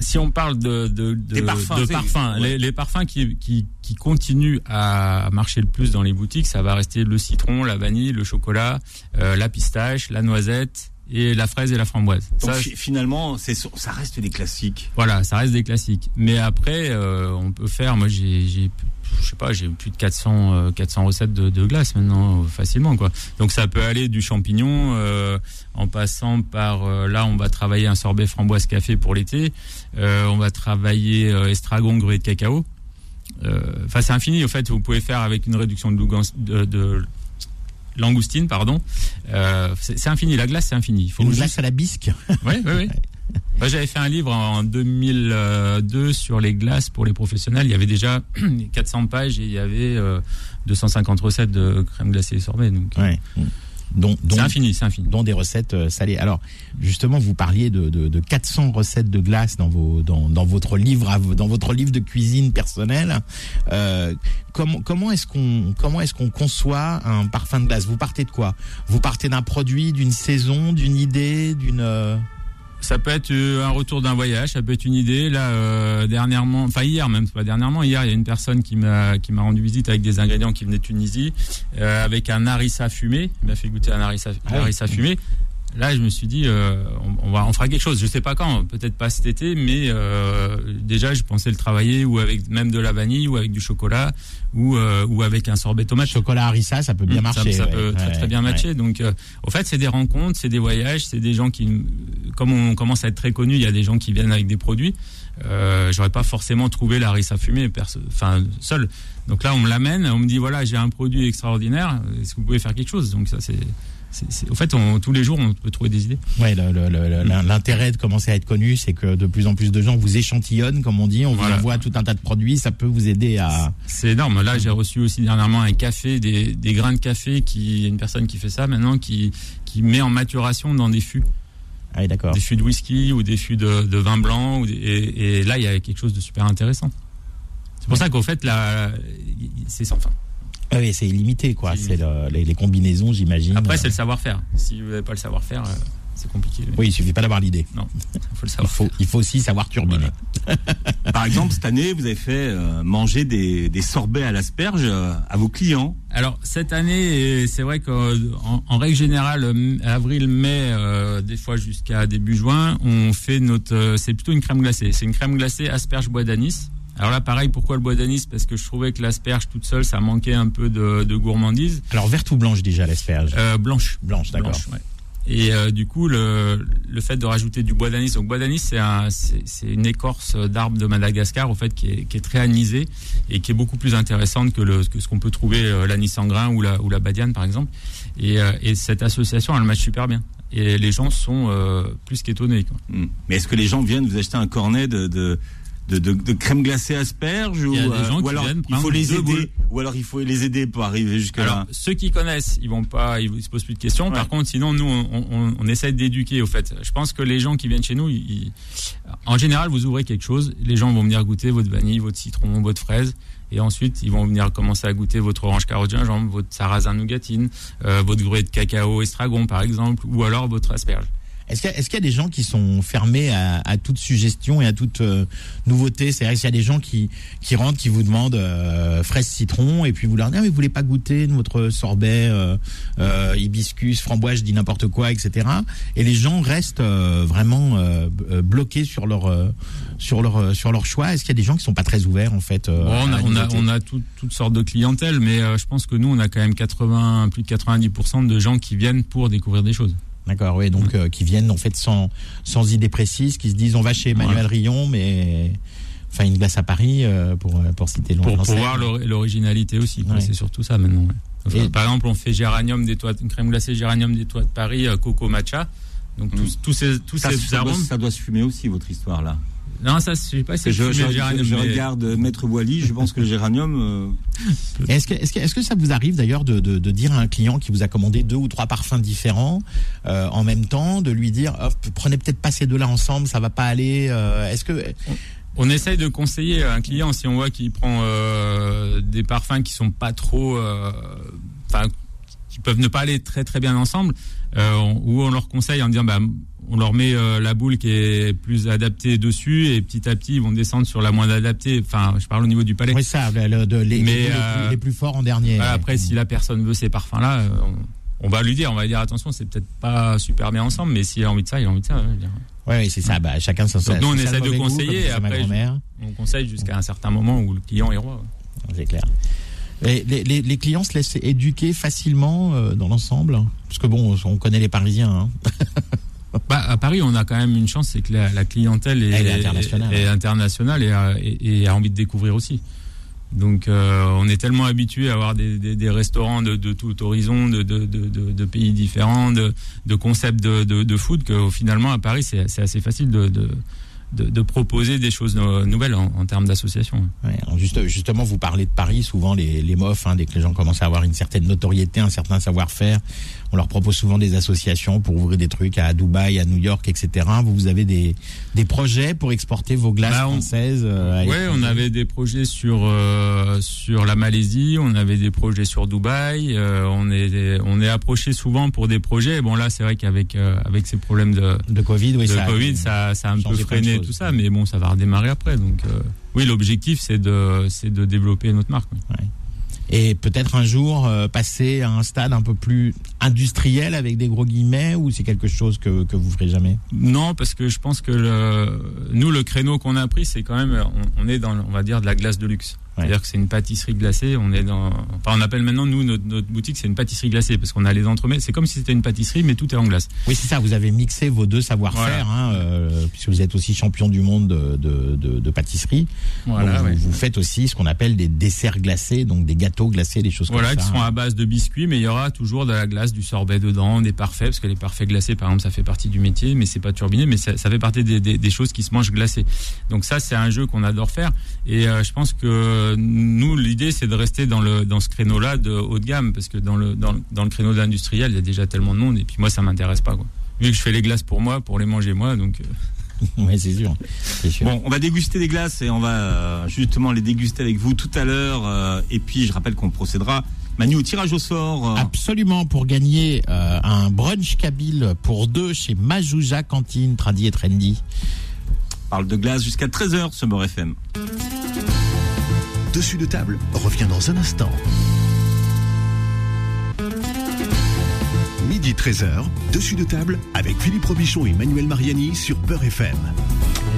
si on parle de, de, de, Des parfums, de c'est- parfums, ouais. les, les parfums qui, qui, qui continuent à marcher le plus dans les boutiques, ça va rester le citron, la vanille, le chocolat, euh, la pistache, la noisette et la fraise et la framboise. Donc Ça, finalement, c'est ça reste des classiques. voilà, ça reste des classiques. Mais après, euh, on peut faire. Moi, j'ai, je sais pas, j'ai plus de 400, euh, 400 recettes de, de glace maintenant, euh, facilement, quoi. Donc, ça peut aller du champignon, euh, en passant par. euh, là, on va travailler un sorbet framboise café pour l'été. Euh, on va travailler euh, estragon gruet de cacao. Euh, Enfin, c'est infini. Au fait, vous pouvez faire avec une réduction de, de, de langoustine, pardon. Euh, c'est, infini. La glace, c'est infini. Il faut Une juste- glace à la bisque. (laughs) oui, oui, oui. Bah, J'avais fait un livre en 2002 sur les glaces pour les professionnels. Il y avait déjà (clears throat) 400 pages et il y avait euh, 250 recettes de crème glacée et sorbet. Donc, Ouais. Dont, dont, c'est infini, infini. dont des recettes euh, salées. Alors, justement, vous parliez de, de, de 400 recettes de glace dans vos dans, dans votre livre dans votre livre de cuisine personnelle. Euh, comment comment est-ce qu'on comment est-ce qu'on conçoit un parfum de glace? Vous partez de quoi? Vous partez d'un produit, d'une saison, d'une idée, d'une euh, Ça peut être euh, un retour d'un voyage, ça peut être une idée. Là, euh, dernièrement, enfin hier même, c'est pas dernièrement, hier, il y a une personne qui m'a qui m'a rendu visite avec des ingrédients qui venaient de Tunisie, euh, avec un harissa fumé. Il m'a fait goûter un harissa, Ah oui. harissa fumé. Là, je me suis dit, euh, on, on va, on fera quelque chose. Je sais pas quand, peut-être pas cet été, mais euh, déjà, je pensais le travailler ou avec même de la vanille, ou avec du chocolat, ou euh, ou avec un sorbet tomate. chocolat harissa Ça peut bien Mm, marcher. Ça, ça ouais. peut très, Ouais, très bien ouais. matcher. Donc, euh, au fait, c'est des rencontres, c'est des voyages, c'est des gens qui, comme on commence à être très connu, il y a des gens qui viennent avec des produits. Euh, J'aurais pas forcément trouvé la fumer, perso- enfin seul. Donc là, on me l'amène, on me dit voilà, j'ai un produit extraordinaire. Est-ce que vous pouvez faire quelque chose? Donc ça, c'est, au fait, on- tous les jours, on peut trouver des idées. Ouais, le- l'intérêt de commencer à être connu, c'est que de plus en plus de gens vous échantillonnent, comme on dit, on Voilà. vous envoie tout un tas de produits, ça peut vous aider à. C'est énorme. Là, j'ai reçu aussi dernièrement un café, des, des grains de café, qui une personne qui fait ça maintenant, qui qui met en maturation dans des fûts. Ah, oui, d'accord. des fûts de whisky ou des fûts de, de vin blanc. Ou des- et, et là, il y a quelque chose de super intéressant. C'est pour ça qu'au fait, là, c'est sans fin. Ah oui, c'est illimité, quoi. C'est C'est le- les, les combinaisons, j'imagine. Après, c'est le savoir-faire. Si vous n'avez pas le savoir-faire, euh, c'est compliqué. Oui, il suffit pas d'avoir l'idée. Non, il faut le Il savoir. faut, il faut aussi savoir turbiner. (laughs) Par exemple, cette année, vous avez fait euh, manger des, des sorbets à l'asperge euh, à vos clients. Alors cette année, c'est vrai qu'en en règle générale, avril, mai, euh, des fois jusqu'à début juin, on fait notre. c'est plutôt une crème glacée. C'est une crème glacée asperge bois d'anis. Alors là, pareil, pourquoi le bois d'anis? Parce que je trouvais que l'asperge toute seule, ça manquait un peu de, de gourmandise. Alors verte ou blanche déjà l'asperge? Euh, blanche. Blanche, d'accord. Blanche, ouais. Et euh, du coup, le, le fait de rajouter du bois d'anis, donc bois d'anis, c'est un, c'est, c'est une écorce d'arbre de Madagascar, au fait, qui est, qui est très anisée et qui est beaucoup plus intéressante que, le, que ce qu'on peut trouver euh, l'anis en grain ou la, ou la badiane, par exemple. Et, euh, et cette association, elle match super bien. Et les gens sont euh, plus qu'étonnés. Quoi. Hmm. Mais est-ce que les gens viennent vous acheter un cornet de, de, de, de- de crème glacée asperge ou, euh, ou alors il faut les aider boules. ou alors il faut les aider pour arriver Alors, là. ceux qui connaissent, ils vont pas, ils, se posent plus de questions. Ouais. Par contre, sinon, nous, on, on, on essaie d'éduquer. Au fait, je pense que les gens qui viennent chez nous, ils- en général, vous ouvrez quelque chose, les gens vont venir goûter votre vanille, votre citron, votre fraise, et ensuite, ils vont venir commencer à goûter votre orange carotte gingembre, votre sarrasin nougatine, euh, votre gruyère de cacao estragon, par exemple, ou alors votre asperge. Est-ce qu'il y, qu'il y a des gens qui sont fermés à, à toute suggestion et à toute euh, nouveauté? C'est-à-dire qu'il y a des gens qui, qui rentrent, qui vous demandent euh, fraise citron, et puis vous leur dites ah, mais vous voulez pas goûter notre sorbet euh, euh, hibiscus, framboise, je dis n'importe quoi, etc. Et les gens restent euh, vraiment euh, bloqués sur leur euh, sur leur sur leur choix. Est-ce qu'il y a des gens qui sont pas très ouverts en fait Bon, on, à a, on, a, on a tout- toutes sortes de clientèle, mais euh, je pense que nous, on a quand même 80, plus de 90% de gens qui viennent pour découvrir des choses. D'accord, oui, donc euh, qui viennent en fait sans sans idée précise, qui se disent on va chez Emmanuel Rion, mais enfin une glace à Paris euh, pour euh, pour citer pour, pour voir l'originalité aussi. Ouais. C'est surtout ça maintenant. ouais. Enfin, Et- par exemple, on fait géranium des toits, une crème glacée géranium des toits de Paris, euh, coco matcha. Donc tous, Mm. tous ces tous Ça, ces ça doit, ça doit se fumer aussi votre histoire là. Non, ça, je sais pas si c'est je, le je- mais- regarde Maître Boily, je pense que le géranium. euh, Est-ce que, est-ce que, est-ce que ça vous arrive d'ailleurs de, de, de dire à un client qui vous a commandé deux ou trois parfums différents euh, en même temps, de lui dire oh, prenez peut-être pas ces deux-là ensemble, ça va pas aller. euh, est-ce que On essaye de conseiller un client si on voit qu'il prend euh, des parfums qui sont pas trop, euh, enfin, qui peuvent ne pas aller très très bien ensemble, euh, on- ou on leur conseille en disant, bah, on leur met euh, la boule qui est plus adaptée dessus et petit à petit ils vont descendre sur la moins adaptée. Enfin, je parle au niveau du palais. oui ça, le- de- les, Mais, les, euh, plus, les plus forts en dernier. Voilà, après, si la personne veut ces parfums-là, euh, on, on va lui dire, on va lui dire attention, c'est peut-être pas super bien ensemble, mais s'il a envie de ça, il a envie de ça. hein, je veux dire. Oui, oui, c'est ça. Bah, chacun son Donc, nous, on essaie de goût, conseiller, ma après. On conseille jusqu'à un certain moment où le client est roi. ouais. C'est clair. Et les, les, les clients se laissent éduquer facilement euh, dans l'ensemble Parce que bon, on connaît les Parisiens. Hein. (laughs) Bah, à Paris, on a quand même une chance, c'est que la, la clientèle est, internationale. est internationale et, a, et- et a envie de découvrir aussi. Donc, euh, on est tellement habitué à avoir des, des- des restaurants de, de tout horizon, de, de, pays différents, de, concepts de, food, que finalement, à Paris, c'est assez facile de, de, de, proposer des choses no- nouvelles en, en termes d'association. Ouais, juste, justement, vous parlez de Paris, souvent les, les mofs, hein, dès que les gens commencent à avoir une certaine notoriété, un certain savoir-faire, on leur propose souvent des associations pour ouvrir des trucs à Dubaï, à New York, etc. Vous, vous avez des, des projets pour exporter vos glaces Bah, on- françaises euh, l'étranger on avait des projets sur euh, sur la Malaisie, on avait des projets sur Dubaï, euh, on est on est approché souvent pour des projets. Bon là, c'est vrai qu'avec euh, avec ces problèmes de, de Covid, oui, de ça. Covid, ça ça a un peu freiné tout ça, mais bon, ça va redémarrer après. Donc euh, oui, l'objectif c'est de c'est de développer notre marque. oui. Et peut-être un jour euh, passer à un stade un peu plus industriel avec des gros guillemets, ou c'est quelque chose que, que vous ferez jamais? Non, parce que je pense que le, nous, le créneau qu'on a pris, c'est quand même, on, on est dans, on va dire, de la glace de luxe. C'est-à-dire que c'est une pâtisserie glacée. On est dans, enfin, on appelle maintenant nous notre, notre boutique, c'est une pâtisserie glacée parce qu'on a les entremets. C'est comme si c'était une pâtisserie, mais tout est en glace. Oui, c'est ça. Vous avez mixé vos deux savoir-faire, hein, euh, puisque vous êtes aussi champion du monde de, de, de- de pâtisserie. Voilà, Donc, ouais. vous, vous faites aussi ce qu'on appelle des desserts glacés, donc des gâteaux glacés, des choses Voilà, comme qui ça. sont à base de biscuits, mais il y aura toujours de la glace, du sorbet dedans, des parfaits, parce que les parfaits glacés, par exemple, ça fait partie du métier, mais c'est pas turbiné, mais ça, ça fait partie des, des- des choses qui se mangent glacées. Donc ça, c'est un jeu qu'on adore faire, et euh, je pense que nous, l'idée, c'est de rester dans le dans ce créneau-là de haut de gamme, parce que dans le dans, dans le créneau de l'industriel, il y a déjà tellement de monde, et puis moi, ça m'intéresse pas, quoi. Vu que je fais les glaces pour moi, pour les manger moi, donc. euh, (laughs) Oui, c'est sûr. Bon, on va déguster des glaces et on va euh, justement les déguster avec vous tout à l'heure. euh, et puis, je rappelle qu'on procédera Manu, au tirage au sort. euh, Absolument, pour gagner euh, un brunch kabyle pour deux chez Majouja Cantine, Tradi et Trendy. parle de glace jusqu'à 13h, Summer FM. Dessus de table revient dans un instant. Midi 13h, dessus de table avec Philippe Robichon et Manuel Mariani sur Peur FM.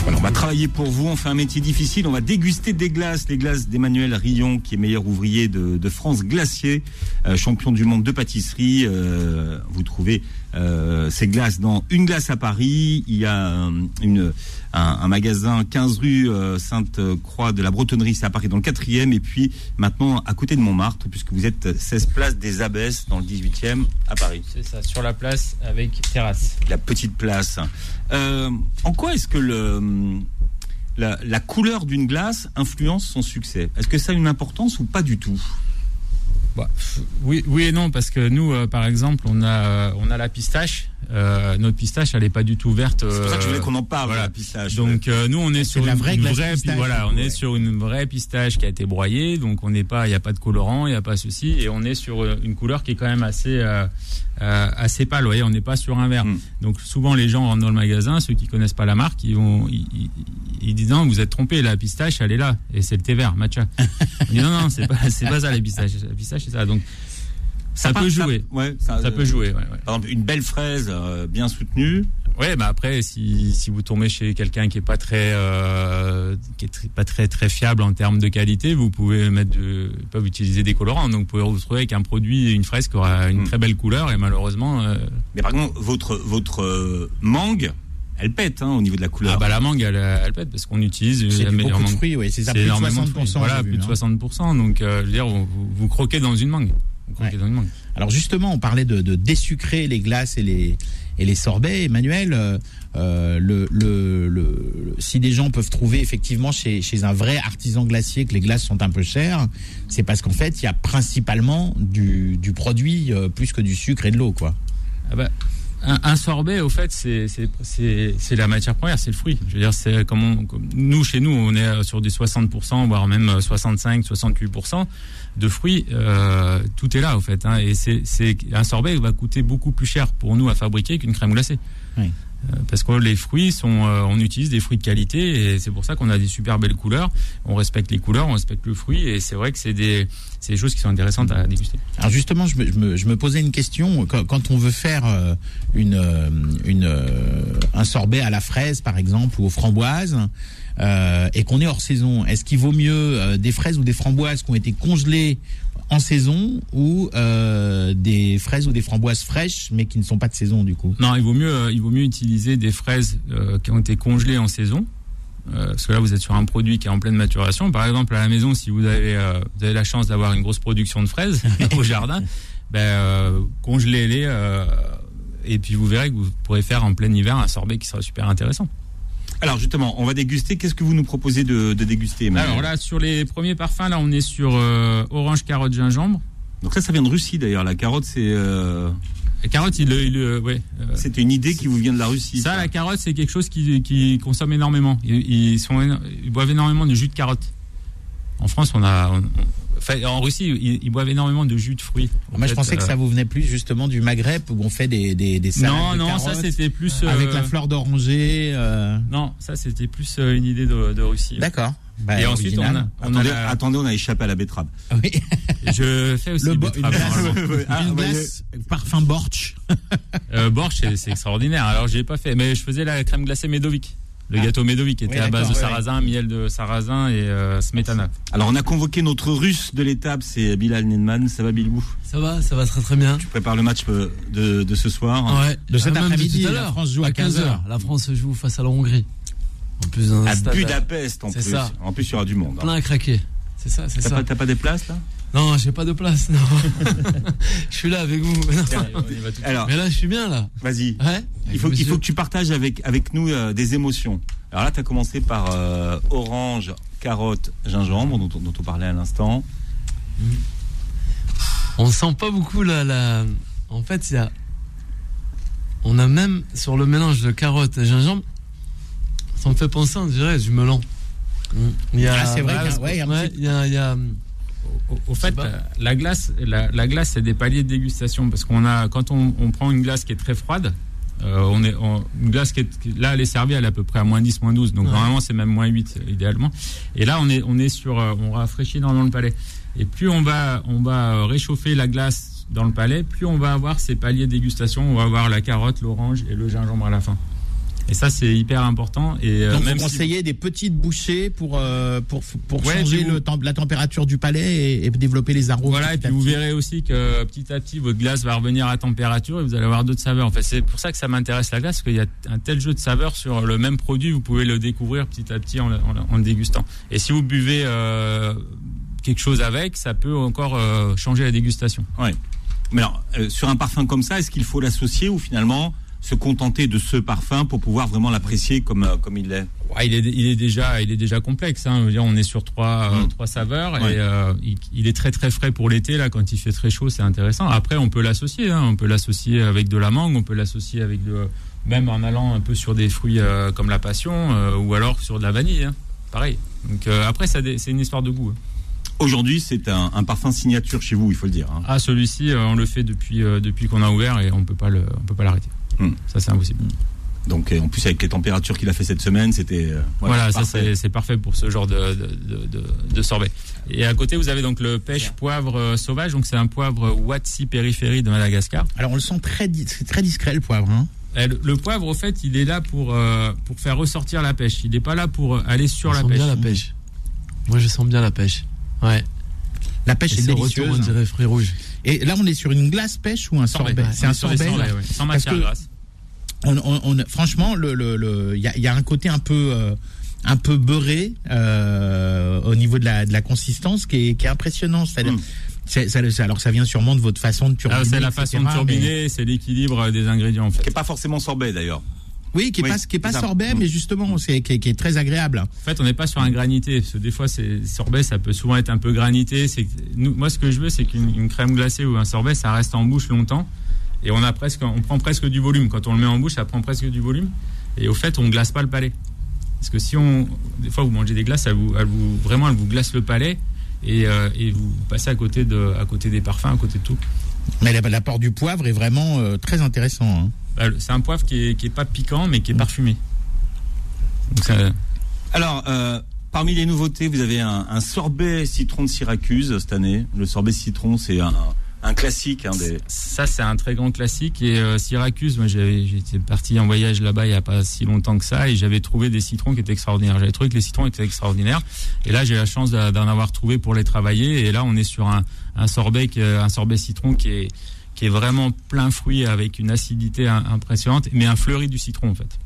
On va travailler pour vous, on fait un métier difficile, on va déguster des glaces, les glaces d'Emmanuel Rillon, qui est meilleur ouvrier de, de France glacier, euh, champion du monde de pâtisserie. Euh, vous trouvez euh, ces glaces dans Une glace à Paris, il y a euh, une, un, un magasin 15 rue euh, Sainte-Croix de la Bretonnerie, c'est à Paris dans le 4e, et puis maintenant à côté de Montmartre, puisque vous êtes 16 place des Abbesses dans le 18e à Paris. C'est ça, sur la place avec terrasse. la petite place. Euh, en quoi est-ce que le, la, la couleur d'une glace influence son succès? Est-ce que ça a une importance ou pas du tout? Bah, oui, oui et non, parce que nous, euh, par exemple, on a, euh, on a la pistache. Euh, notre pistache, elle n'est pas du tout verte. C'est pour ça que je voulais euh, qu'on en parle, voilà. la pistache. Donc euh, nous, on est sur une, vraie une glace vraie, pistache, voilà, on ouais. est sur une vraie pistache qui a été broyée, donc on n'est pas, il n'y a pas de colorant, il n'y a pas ceci, et on est sur une couleur qui est quand même assez, euh, euh, assez pâle. Vous voyez, on n'est pas sur un vert. Mm. Donc souvent les gens rentrent dans le magasin, ceux qui connaissent pas la marque, ils vont, ils, ils- ils disent non, vous êtes trompé, la pistache, elle est là, et c'est le thé vert, matcha. (laughs) non, non, c'est pas, c'est pas ça. La pistache, c'est ça. Donc ça, peut jouer. ouais, ça, Ça peut jouer, ouais, ouais. Par exemple, une belle fraise euh, bien soutenue. Ouais, bah après, si, si vous tombez chez quelqu'un qui est pas très, euh, qui est très- pas très très fiable en termes de qualité, vous pouvez mettre, de, peuvent utiliser des colorants. Donc vous pouvez vous retrouver avec un produit, une fraise qui aura une Mm. très belle couleur et malheureusement, euh, Mais par contre, votre, votre mangue, elle pète hein, au niveau de la couleur. ah bah la mangue, elle, elle pète parce qu'on utilise C'est la meilleure mangue. fruits, oui, c'est énormément de 60%. fruits. Voilà, plus de hein. 60%. Donc, euh, je veux dire, vous, croquez dans une mangue. Vous croquez Ouais. dans une mangue. Alors justement, on parlait de, de désucrer les glaces et les et les sorbets. Emmanuel, euh, euh, le, le, le- si des gens peuvent trouver effectivement chez, chez un vrai artisan glacier que les glaces sont un peu chères, c'est parce qu'en fait, il y a principalement du, du produit euh, plus que du sucre et de l'eau, quoi. Ah bah, un, un sorbet, au fait, c'est la matière première, c'est le fruit. Je veux dire, c'est comme, on- comme nous chez nous, on est sur des 60%, voire même euh, 65, 68% de fruits. euh, tout est là, au fait. hein. et c'est c'est un sorbet va coûter beaucoup plus cher pour nous à fabriquer qu'une crème glacée. Oui. Euh, Parce que les fruits sont, euh, on utilise des fruits de qualité et c'est pour ça qu'on a des super belles couleurs. On respecte les couleurs, on respecte le fruit et c'est vrai que c'est des, c'est des choses qui sont intéressantes à déguster. Alors justement, je me, je me, je me posais une question quand, quand on veut faire euh, une, euh, une, euh, un sorbet à la fraise, par exemple, ou aux framboises, euh, et qu'on est hors saison. Est-ce qu'il vaut mieux des fraises ou des framboises qui ont été congelées en saison ou euh, des fraises ou des framboises fraîches mais qui ne sont pas de saison du coup? Non, il vaut mieux, il vaut mieux utiliser des fraises euh, qui ont été congelées en saison. Euh, parce que là, vous êtes sur un produit qui est en pleine maturation. Par exemple, à la maison, si vous avez, euh, vous avez la chance d'avoir une grosse production de fraises (laughs) (laughs) au jardin, ben, euh, congelez-les euh, et puis vous verrez que vous pourrez faire en plein hiver un sorbet qui sera super intéressant. Alors justement, on va déguster. Qu'est-ce que vous nous proposez de, de déguster Emmanuel Alors là, sur les premiers parfums, là, on est sur orange, carotte, gingembre. Donc ça, ça vient de Russie d'ailleurs. La carotte, c'est La carotte, il, il, euh, ouais, euh, c'était une idée qui vous vient de la Russie. Ça, la carotte, c'est quelque chose qui, qui consomme énormément. Ils, ils sont, éno- ils boivent énormément de jus de carotte. En France, on a, on- on- enfin, en Russie, ils, ils boivent énormément de jus de fruits. Moi, je pensais que euh, ça vous venait plus justement du Maghreb où on fait des, des, des salades Non, de non, ça c'était plus. avec euh, la fleur d'oranger. euh, Non, ça c'était plus euh, une idée de, de Russie. D'accord. Bah, Et ensuite, on a, Attendez, la- attendez, on a échappé à la betterave. Oui. je fais aussi Le bo- betterave, une glace-. (laughs) Ah, une glace parfum borch. (laughs) Euh, Borch, c'est- c'est extraordinaire. Alors, j'ai pas fait, mais je faisais la crème glacée Médovic. Le Ah. gâteau Médovic qui était Oui, à base de sarrasin, miel de sarrasin et euh, smetana. Alors on a convoqué notre russe de l'étape, c'est Bilal Nenman. Ça va Bilbou Ça va, ça va très très bien. Tu prépares le match euh, de, de ce soir. Ouais. De cet Ah, après-midi, la. France joue à 15 heures. La France joue face à la Hongrie. En plus À Budapest en plus. ça. En plus, il y aura du monde. hein. plein à craquer. C'est ça, c'est T'as ça. pas, t'as pas des places là? Non, j'ai pas de place. Non. (laughs) je suis là avec vous. Alors, Mais là, je suis bien là. vas-y. Ouais. Il faut, il faut que tu partages avec, avec nous euh, des émotions. Alors là, tu as commencé par euh, orange, carotte, gingembre, dont, on- dont on parlait à l'instant. On sent pas beaucoup là. La... En fait, il y a. On a même sur le mélange de carottes et gingembre, ça me fait penser, on dirait, du melon. Il y a, Ah, c'est vrai Ouais, qu'il y a- ouais, il y a un ouais, petit- il y a- il y a- au, au fait, euh, la glace, la, la glace, c'est des paliers de dégustation parce qu'on a, quand on, on prend une glace qui est très froide, euh, on est, on- une glace qui est, là, elle est servie, elle est à peu près à moins 10, moins 12, donc Ouais. normalement c'est même moins 8 euh, idéalement. Et là, on est, on est sur, euh, on rafraîchit énormément le palais. Et plus on va, on va réchauffer la glace dans le palais, plus on va avoir ces paliers de dégustation. On va avoir la carotte, l'orange et le gingembre à la fin. Et ça, c'est hyper important. Et euh, Donc, même vous si- conseillez des petites bouchées pour euh, pour pour Ouais, changer vous- le temps, la température du palais et, et développer les arômes. Voilà, et puis vous verrez aussi que petit à petit, votre glace va revenir à température et vous allez avoir d'autres saveurs. En fait, c'est pour ça que ça m'intéresse la glace, parce qu'il y a un tel jeu de saveurs sur le même produit, vous pouvez le découvrir petit à petit en, le- en le- en le dégustant. Et si vous buvez euh, quelque chose avec, ça peut encore euh, changer la dégustation. Mais alors, euh, sur un parfum comme ça, est-ce qu'il faut l'associer ou finalement se contenter de ce parfum pour pouvoir vraiment l'apprécier comme, euh, comme il est Ouais, il, est, il, est déjà, il est déjà complexe. Hein. Dire, on est sur trois, euh, Mm. trois saveurs Ouais. et euh, il, il est très très frais pour l'été. Là, quand il fait très chaud, c'est intéressant. Après, on peut l'associer. Hein. On peut l'associer avec de la mangue, on peut l'associer avec de, même en allant un peu sur des fruits euh, comme la passion ou alors sur de la vanille. Hein. Pareil. Donc après, c'est une histoire de goût. Aujourd'hui, c'est un, un parfum signature chez vous, il faut le dire. Ah, celui-ci, on le fait depuis depuis qu'on a ouvert et on on peut pas l'arrêter. Mm. Ça, c'est impossible. Donc, en plus, avec les températures qu'il a fait cette semaine, c'était. euh, Voilà, ça parfait. c'est c'est parfait pour ce genre de, de, de, de- de sorbet. Et à côté, vous avez donc le pêche poivre euh, sauvage. Donc c'est un poivre Watsi périphérie de Madagascar. Alors on le sent très très discret le poivre. Hein. Et le, le poivre, au fait, il est là pour euh, pour faire ressortir la pêche. Il n'est pas là pour aller sur On la sent pêche. bien la pêche. Moi, je sens bien la pêche. Ouais. La pêche Et est retour, délicieuse. on dirait fruits rouges. Et là on est sur une glace pêche ou un Sorbet. C'est un sorbet. sorbets, ouais, sans Parce matière que- grasse. On, on- on- franchement, le, le, le- il y a, il y a un côté un peu, euh, un peu beurré euh, au niveau de la, de la consistance qui est, qui est impressionnant. C'est-à-dire, Mm. c'est- ça- ça- alors ça vient sûrement de votre façon de turbiner. Ah, c'est la etc., façon de mais- turbiner, c'est l'équilibre des ingrédients en fait. Qui n'est pas forcément sorbet d'ailleurs. Oui, qui est Oui, pas, qui est pas ça. sorbet, Mm. mais justement, c'est qui, est- qui est très agréable. En fait, on n'est pas sur un granité. Parce que des fois, c'est sorbet, ça peut souvent être un peu granité. C'est que- nous, moi, ce que je veux, c'est qu'une une crème glacée ou un sorbet, ça reste en bouche longtemps. Et on a presque, on prend presque du volume. Quand on le met en bouche, ça prend presque du volume. Et au fait, on glace pas le palais. Parce que si on, des fois, vous mangez des glaces, elles vous, elles vous- vraiment, elles vous glacent le palais. Et, euh, et vous passez à côté de, à côté des parfums, à côté de tout. Mais la- l'apport du poivre est vraiment euh, très intéressant. hein. Bah, C'est un poivre qui est, qui est pas piquant, mais qui est parfumé. Donc ça, Alors, euh, parmi les nouveautés, vous avez un, un sorbet citron de Syracuse cette année. Le sorbet citron, c'est un, un classique. hein, des... Ça, c'est un très grand classique. Et euh, Syracuse, moi, j'étais parti en voyage là-bas il n'y a pas si longtemps que ça, et j'avais trouvé des citrons qui étaient extraordinaires. J'avais trouvé que les citrons étaient extraordinaires. Et là, j'ai la chance d'en avoir trouvé pour les travailler. Et là, on est sur un, un sorbet, est- un sorbet citron qui est qui est vraiment plein fruit avec une acidité im- impressionnante, mais un fleuri du citron en fait.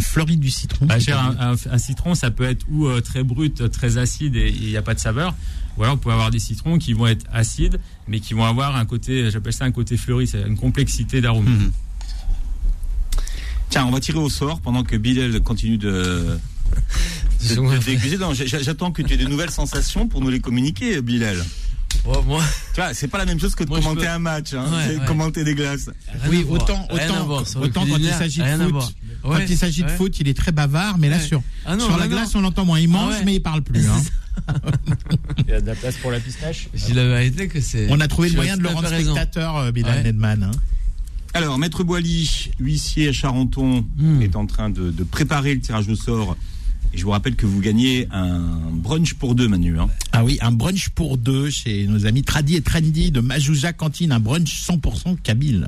Un fleuri du citron. Bah, cher, un, un- un citron, ça peut être ou euh, très brut, très acide et il n'y a pas de saveur. Ou alors, vous pouvez avoir des citrons qui vont être acides, mais qui vont avoir un côté, j'appelle ça un côté fleuri, c'est une complexité d'arôme. Mhm. Tiens, on va tirer au sort pendant que Bilal continue de, de, de déguster. Non, j'- J'attends que tu aies de nouvelles sensations pour nous les communiquer, Bilal. Oh, moi, Tu vois, c'est pas la même chose que de Moi, commenter peux- un match, hein, Ouais, ouais. commenter des glaces. rien Oui, autant, autant, voir. Autant quand il s'agit de foot. Quand Ouais, il s'agit de ouais. foot, il est très bavard, mais là sur, Ah non, sur la non, glace, on l'entend moins. Il mange, ouais. mais il parle plus. hein. (laughs) Il y a de la place pour la pistache? Je dis la vérité que c'est. On a trouvé le moyen de le à rendre spectateur, euh, Bilal. Nedman. hein. Alors, Maître Boily, huissier à Charenton, Hmm. est en train de préparer le tirage au sort. Et je vous rappelle que vous gagnez un brunch pour deux, Manu. hein. Ah oui, un brunch pour deux chez nos amis Tradi et Trendy de Majouja Cantine, un brunch 100% kabyle.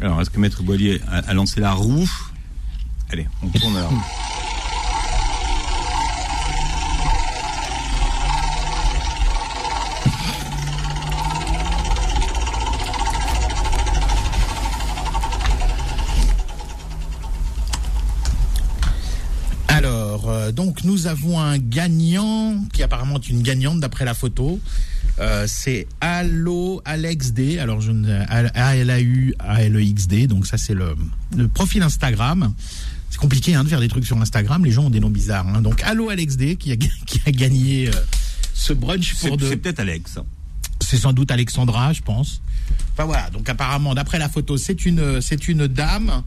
Alors, est-ce que Maître Boily a, a lancé la roue? Allez, on tourne la (laughs) roue. Alors, euh, donc nous avons un gagnant qui apparemment est une gagnante d'après la photo. Euh, c'est Allo Alex D. Alors je A L A U A L E X D. Donc ça c'est le, le profil Instagram. C'est compliqué hein, de faire des trucs sur Instagram. Les gens ont des noms bizarres. hein. Donc Allo Alex D qui a, (laughs) qui a gagné euh, ce brunch pour deux. c'est peut-être Alex. C'est sans doute Alexandra, je pense. Enfin voilà, donc apparemment, d'après la photo, c'est une, c'est une dame.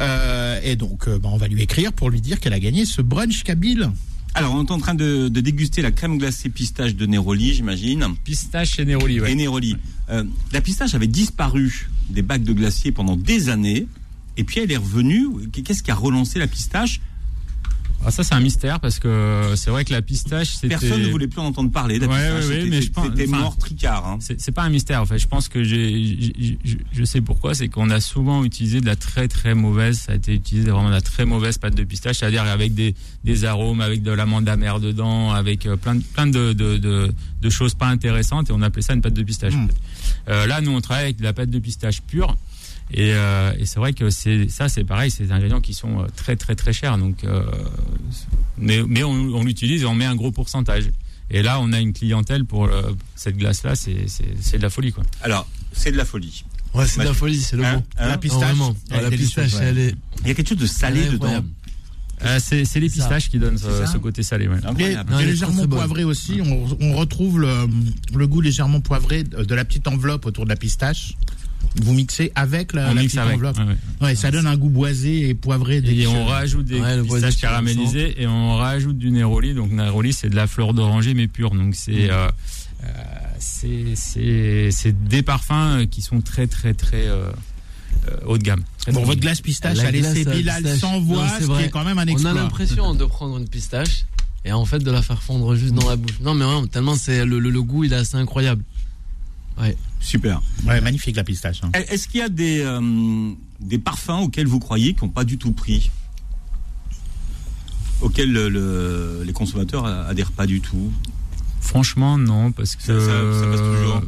Euh, et donc, euh, bah, on va lui écrire pour lui dire qu'elle a gagné ce brunch kabyle. Alors, on est en train de, de déguster la crème glacée pistache de Neroli, j'imagine. Pistache et Neroli, ouais. Et Neroli. Euh, la pistache avait disparu des bacs de glacier pendant des années. Et puis elle est revenue. Qu'est-ce qui a relancé la pistache? Ah, ça, c'est un mystère parce que c'est vrai que la pistache, c'était. Personne ne voulait plus en entendre parler. La Ouais, pistache, ouais, ouais, C'était- mais je pense- C'était mort tricard. hein. C'est pas un mystère en fait. Je pense que j'ai, je- sais pourquoi. C'est qu'on a souvent utilisé de la très très mauvaise. Ça a été utilisé vraiment de la très mauvaise pâte de pistache, c'est-à-dire avec des, des arômes, avec de l'amande amère dedans, avec euh, plein de, plein de, de, de, de choses pas intéressantes. Et on appelait ça une pâte de pistache. Mm. fait. Euh, là, nous on travaille avec de la pâte de pistache pure. Et, euh, et c'est vrai que c'est ça, c'est pareil, c'est des ingrédients qui sont euh, très très très chers. Donc, euh, mais mais on, on l'utilise et on met un gros pourcentage. Et là, on a une clientèle pour euh, cette glace-là, c'est c'est c'est de la folie quoi. Alors, c'est de la folie. Ouais, c'est de la folie, c'est le hein, mot. hein, La pistache, elle est la pistache, ouais. elle est. Il y a quelque chose de salé dedans. Euh, c'est c'est les ça. pistaches qui donnent ce, ça. ce côté salé. Ouais. Et. Non, légèrement poivré aussi. On, on retrouve le, le goût légèrement poivré de la petite enveloppe autour de la pistache. Vous mixez avec la, On la mixe petite avec. enveloppe. ouais, ouais. Ouais, ça donne un goût boisé et poivré. Et on rajoute des Ouais, pistaches qui caramélisées et on rajoute du néroli. Donc néroli, c'est de la fleur d'oranger mais pure. Donc c'est euh, euh, c'est des parfums qui sont très très très euh, haut de gamme. Très Bon, votre glace pistache, La elle est glace à la Bilal sans voix, c'est ce qui vrai. est quand même un On exploit. a l'impression de prendre une pistache et en fait de la faire fondre juste dans la bouche. Non, mais vraiment, tellement c'est le, le, le goût, il est assez incroyable. Super. Ouais, magnifique la pistache. hein. Est-ce qu'il y a des, euh, des parfums auxquels vous croyez qui n'ont pas du tout pris? Auxquels le- le- les consommateurs adhèrent pas du tout? Franchement, non, parce que Ça- ça- ça passe toujours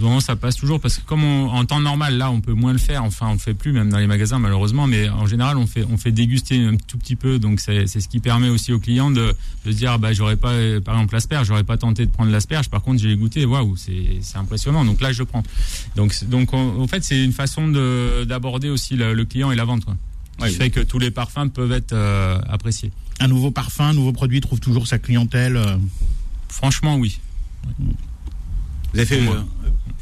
Non, ça passe toujours parce que comme on- en temps normal, là, on peut moins le faire. Enfin, on le fait plus, même dans les magasins, malheureusement. Mais en général, on fait, on fait déguster un tout petit peu. Donc, c'est c'est ce qui permet aussi aux clients de, de se dire, bah, j'aurais pas, par exemple, l'asperge, j'aurais pas tenté de prendre l'asperge. Par contre, j'ai goûté, waouh, c'est c'est impressionnant. Donc là, je prends. Donc, donc, en en fait, c'est une façon de d'aborder aussi le, le client et la vente, quoi. Qui Ouais. fait que tous les parfums peuvent être euh, appréciés. Un nouveau parfum, un nouveau produit trouve toujours sa clientèle. euh, Franchement, oui. Vous avez fait euh,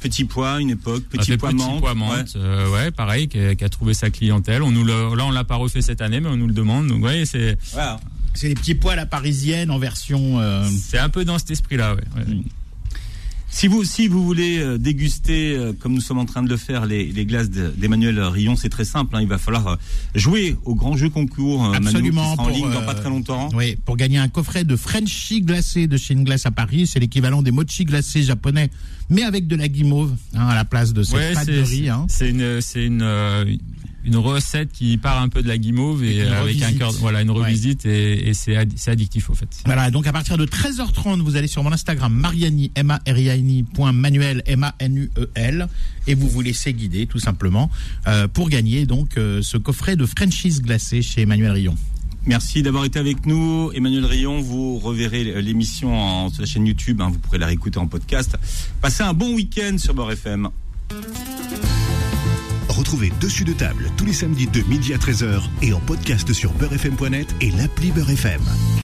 petit pois, une époque, On a petit pois petit pois ouais. euh, ouais, pareil, qui a, qui a trouvé sa clientèle. On nous le, là, on l'a pas refait cette année, mais on nous le demande. Donc, ouais, c'est, Voilà. C'est les petits pois à la parisienne en version. euh, c'est un peu dans cet esprit-là, ouais. ouais. Si vous, si vous voulez euh, déguster, euh, comme nous sommes en train de le faire, les, les glaces de- d'Emmanuel Rion, c'est très simple. hein, il va falloir euh, jouer au grand jeu concours euh, Manu, qui Absolument, sera en ligne dans pas très longtemps. Oui, pour gagner un coffret de Frenchy glacé de chez une glace à Paris, c'est l'équivalent des mochi glacés japonais, mais avec de la guimauve hein, à la place de cette Ouais, pâte de riz. Hein. c'est une, c'est une, euh, une recette qui part un peu de la guimauve et Une euh, avec un cœur, voilà, une Ouais. revisite et, et c'est, addi- c'est addictif, au fait. Voilà, donc à partir de 13h30, vous allez sur mon Instagram Mariani, m a r i a n i point Manuel, m a n u e l et vous vous laissez guider tout simplement euh, pour gagner donc euh, ce coffret de Frenchies glacé chez Emmanuel Rion. Merci d'avoir été avec nous. Emmanuel Rion, vous reverrez l'émission sur la chaîne YouTube. hein, vous pourrez la réécouter en podcast. Passez un bon week-end sur Beurre FM. Retrouvez Dessus de table tous les samedis de midi à 13h et en podcast sur beurrefm.net et l'appli Beurre FM.